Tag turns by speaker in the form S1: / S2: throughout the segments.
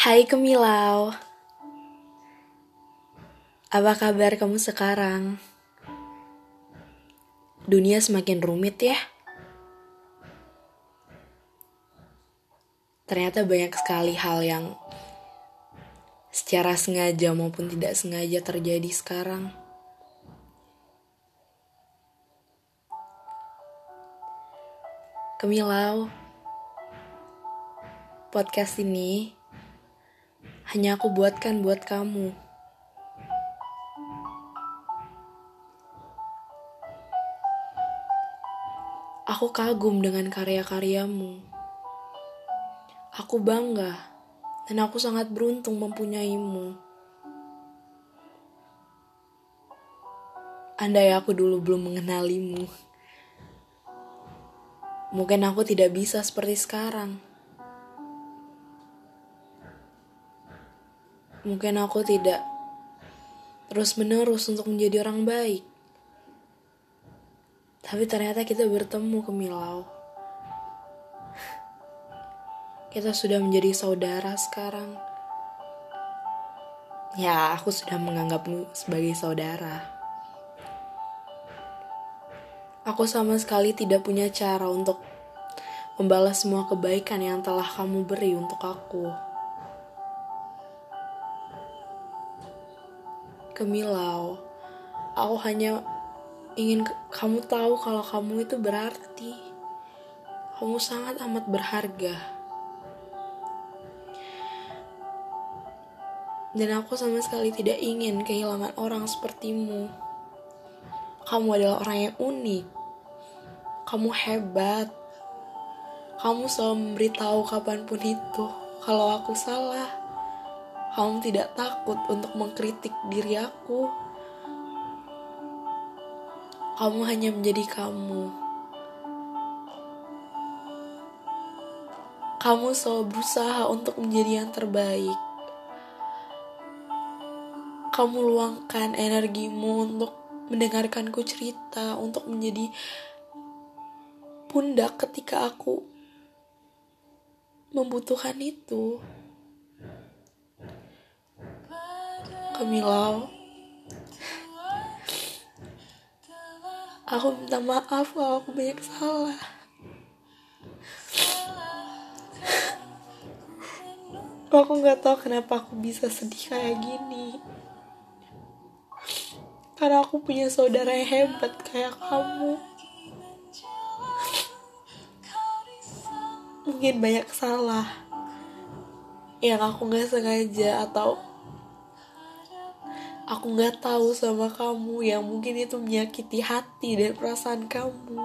S1: Hai Kemilau. Apa kabar kamu sekarang? Dunia semakin rumit ya? Ternyata banyak sekali hal yang Secara sengaja maupun tidak sengaja terjadi sekarang. Kemilau Podcast ini hanya aku buatkan buat kamu. Aku kagum dengan karya-karyamu. Aku bangga dan aku sangat beruntung mempunyaimu. Andai aku dulu belum mengenalimu, mungkin aku tidak bisa seperti sekarang. Mungkin aku tidak terus-menerus untuk menjadi orang baik. Tapi ternyata kita bertemu ke Milau. Kita sudah menjadi saudara sekarang. Ya, aku sudah menganggapmu sebagai saudara. Aku sama sekali tidak punya cara untuk membalas semua kebaikan yang telah kamu beri untuk aku. Kemilau, aku hanya ingin kamu tahu kalau kamu itu berarti. Kamu sangat amat berharga. Dan aku sama sekali tidak ingin kehilangan orang sepertimu. Kamu adalah orang yang unik. Kamu hebat. Kamu selalu memberitahu kapan pun itu kalau aku salah kamu tidak takut untuk mengkritik diri aku. Kamu hanya menjadi kamu. Kamu selalu berusaha untuk menjadi yang terbaik. Kamu luangkan energimu untuk mendengarkanku cerita, untuk menjadi pundak ketika aku membutuhkan itu. Kamilau Aku minta maaf kalau aku banyak salah. Aku gak tahu kenapa aku bisa sedih kayak gini. Karena aku punya saudara yang hebat kayak kamu. Mungkin banyak salah Yang aku gak sengaja atau aku nggak tahu sama kamu yang mungkin itu menyakiti hati dan perasaan kamu.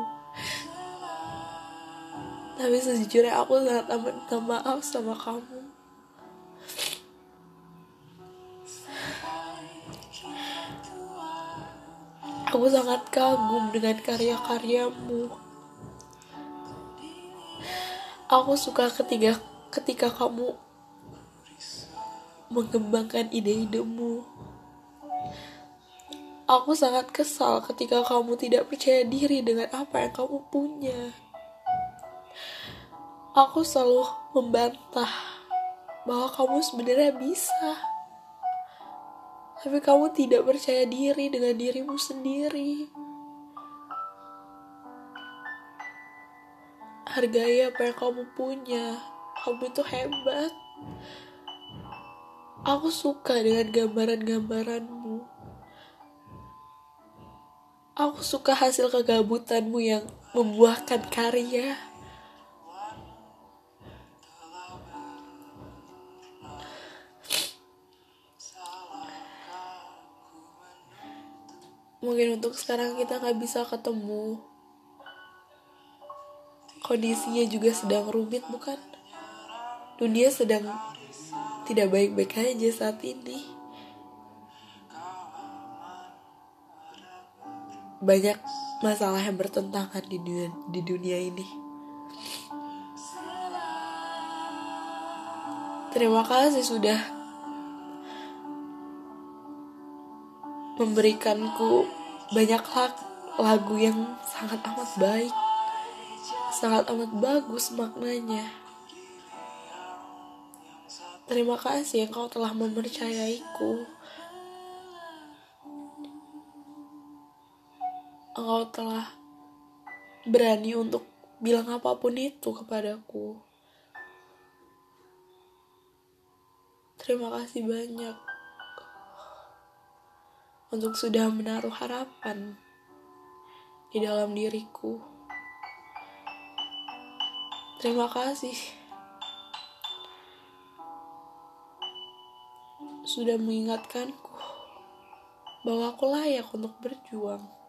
S1: Tapi sejujurnya aku sangat minta maaf sama kamu. Aku sangat kagum dengan karya-karyamu. Aku suka ketika ketika kamu mengembangkan ide-idemu Aku sangat kesal ketika kamu tidak percaya diri dengan apa yang kamu punya. Aku selalu membantah bahwa kamu sebenarnya bisa. Tapi kamu tidak percaya diri dengan dirimu sendiri. Hargai apa yang kamu punya. Kamu itu hebat. Aku suka dengan gambaran-gambaranmu Aku suka hasil kegabutanmu yang membuahkan karya. Mungkin untuk sekarang kita nggak bisa ketemu. Kondisinya juga sedang rumit, bukan? Dunia sedang tidak baik-baik aja saat ini. Banyak masalah yang bertentangan di dunia, di dunia ini. Terima kasih sudah memberikanku banyak lagu yang sangat amat baik, sangat amat bagus maknanya. Terima kasih engkau telah mempercayaiku. Engkau telah berani untuk bilang apa pun itu kepadaku. Terima kasih banyak untuk sudah menaruh harapan di dalam diriku. Terima kasih sudah mengingatkanku bahwa aku layak untuk berjuang.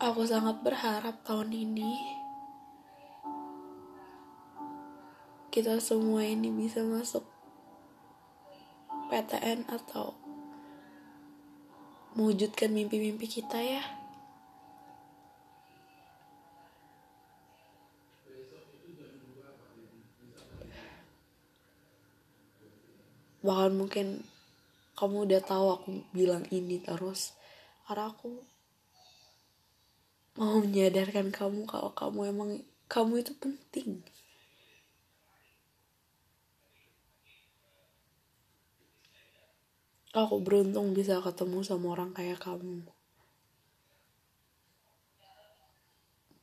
S1: Aku sangat berharap tahun ini kita semua ini bisa masuk PTN atau mewujudkan mimpi-mimpi kita ya. bahkan mungkin kamu udah tahu aku bilang ini terus karena aku mau menyadarkan kamu kalau kamu emang kamu itu penting aku beruntung bisa ketemu sama orang kayak kamu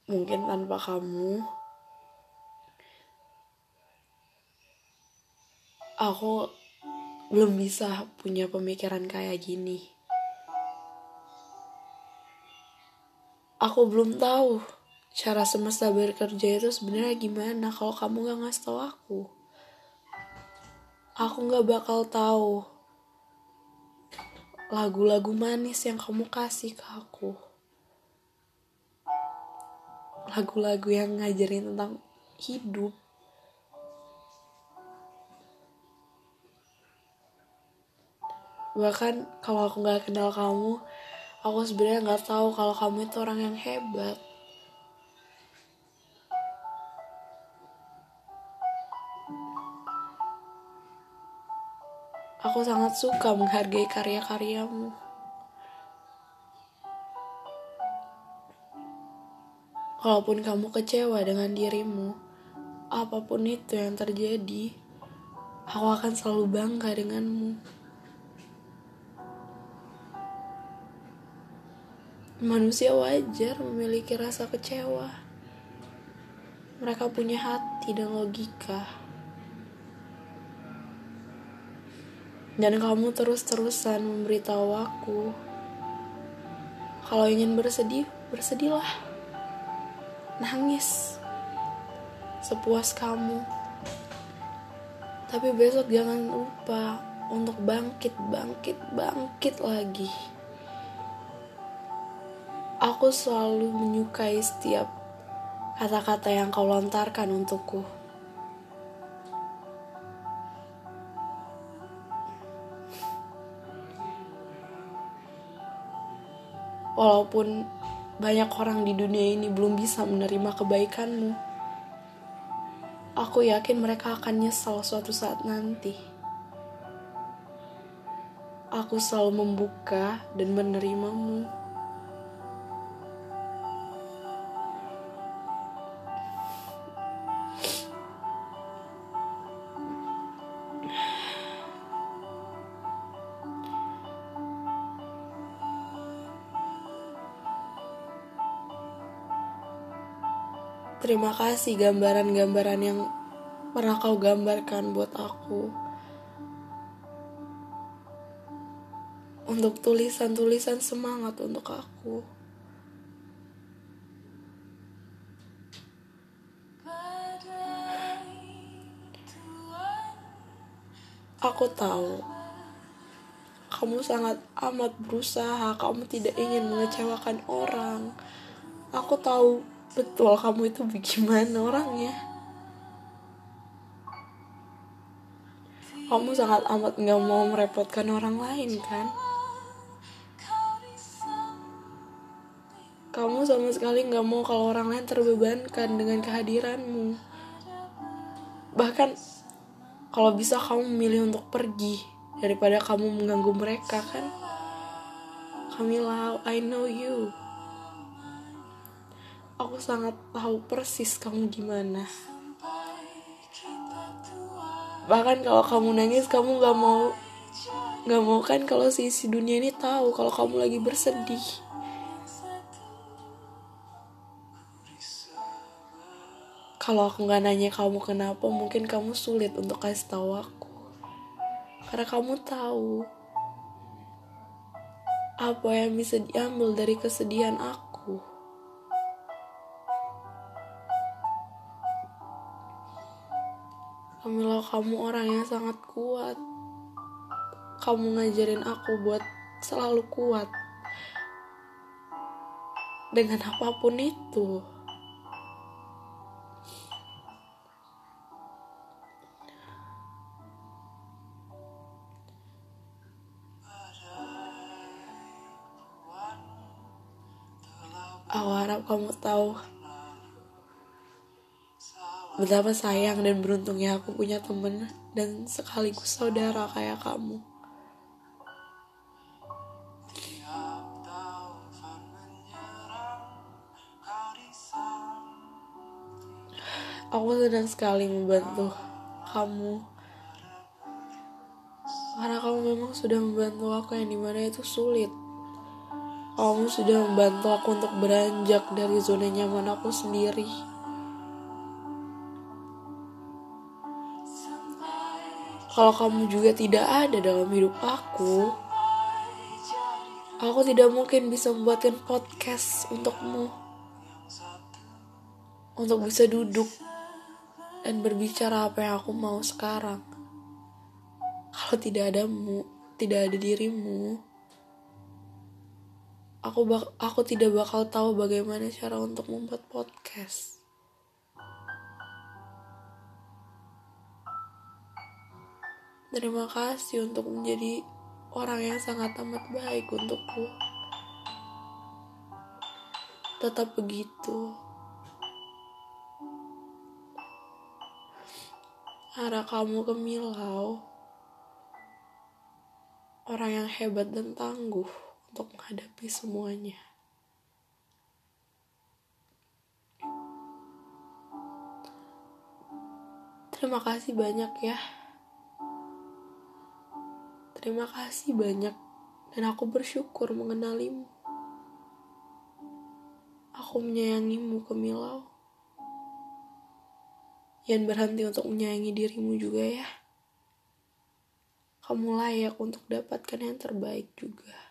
S1: mungkin tanpa kamu aku belum bisa punya pemikiran kayak gini. Aku belum tahu cara semesta bekerja itu sebenarnya gimana kalau kamu gak ngasih tau aku. Aku gak bakal tahu lagu-lagu manis yang kamu kasih ke aku. Lagu-lagu yang ngajarin tentang hidup. bahkan kalau aku nggak kenal kamu aku sebenarnya nggak tahu kalau kamu itu orang yang hebat aku sangat suka menghargai karya-karyamu Walaupun kamu kecewa dengan dirimu, apa pun itu yang terjadi, aku akan selalu bangga denganmu. Manusia wajar memiliki rasa kecewa. Mereka punya hati dan logika. Dan kamu terus-terusan memberitahu aku kalau ingin bersedih, bersedihlah. Nangis. Sepuas kamu. Tapi besok jangan lupa untuk bangkit, bangkit, bangkit lagi. Aku selalu menyukai setiap kata-kata yang kau lontarkan untukku. Walaupun banyak orang di dunia ini belum bisa menerima kebaikanmu, aku yakin mereka akan nyesal suatu saat nanti. Aku selalu membuka dan menerimamu. Terima kasih gambaran-gambaran yang pernah kau gambarkan buat aku. Untuk tulisan-tulisan semangat untuk aku. Aku tahu kamu sangat amat berusaha, kamu tidak ingin mengecewakan orang. Aku tahu betul kamu itu bagaimana orangnya? Kamu sangat amat nggak mau merepotkan orang lain kan? Kamu sama sekali nggak mau kalau orang lain terbebankan dengan kehadiranmu. Bahkan kalau bisa kamu memilih untuk pergi daripada kamu mengganggu mereka kan? Camila, I know you. Aku sangat tahu persis kamu gimana. Bahkan kalau kamu nangis, kamu gak mau gak mau kan kalau si isi dunia ini tahu kalau kamu lagi bersedih. Kalau aku nggak nanya kamu kenapa, mungkin kamu sulit untuk kasih tahu aku. Karena kamu tahu apa yang bisa diambil dari kesedihan aku. Kamila, kamu orang yang sangat kuat. Kamu ngajarin aku buat selalu kuat. Dengan apa pun itu. Aku harap kamu tahu betapa sayang dan beruntungnya aku punya temen dan sekaligus saudara kayak kamu. Aku senang sekali membantu kamu karena kamu memang sudah membantu aku yang di mana itu sulit. Kamu sudah membantu aku untuk beranjak dari zona nyaman aku sendiri. Kalau kamu juga tidak ada dalam hidup aku, aku tidak mungkin bisa membuatkan podcast untukmu. Untuk bisa duduk dan berbicara apa yang aku mau sekarang. Kalau tidak adamu, tidak ada dirimu, aku aku tidak bakal tahu bagaimana cara untuk membuat podcast. Terima kasih untuk menjadi orang yang sangat amat baik untukku. Tetap begitu. Arah kamu ke Milau. Orang yang hebat dan tangguh untuk menghadapi semuanya. Terima kasih banyak ya. Terima kasih banyak dan aku bersyukur mengenalimu. Aku menyayangimu Kemilau. Yang berhenti untuk menyayangi dirimu juga ya. Kamu layak untuk dapatkan yang terbaik juga.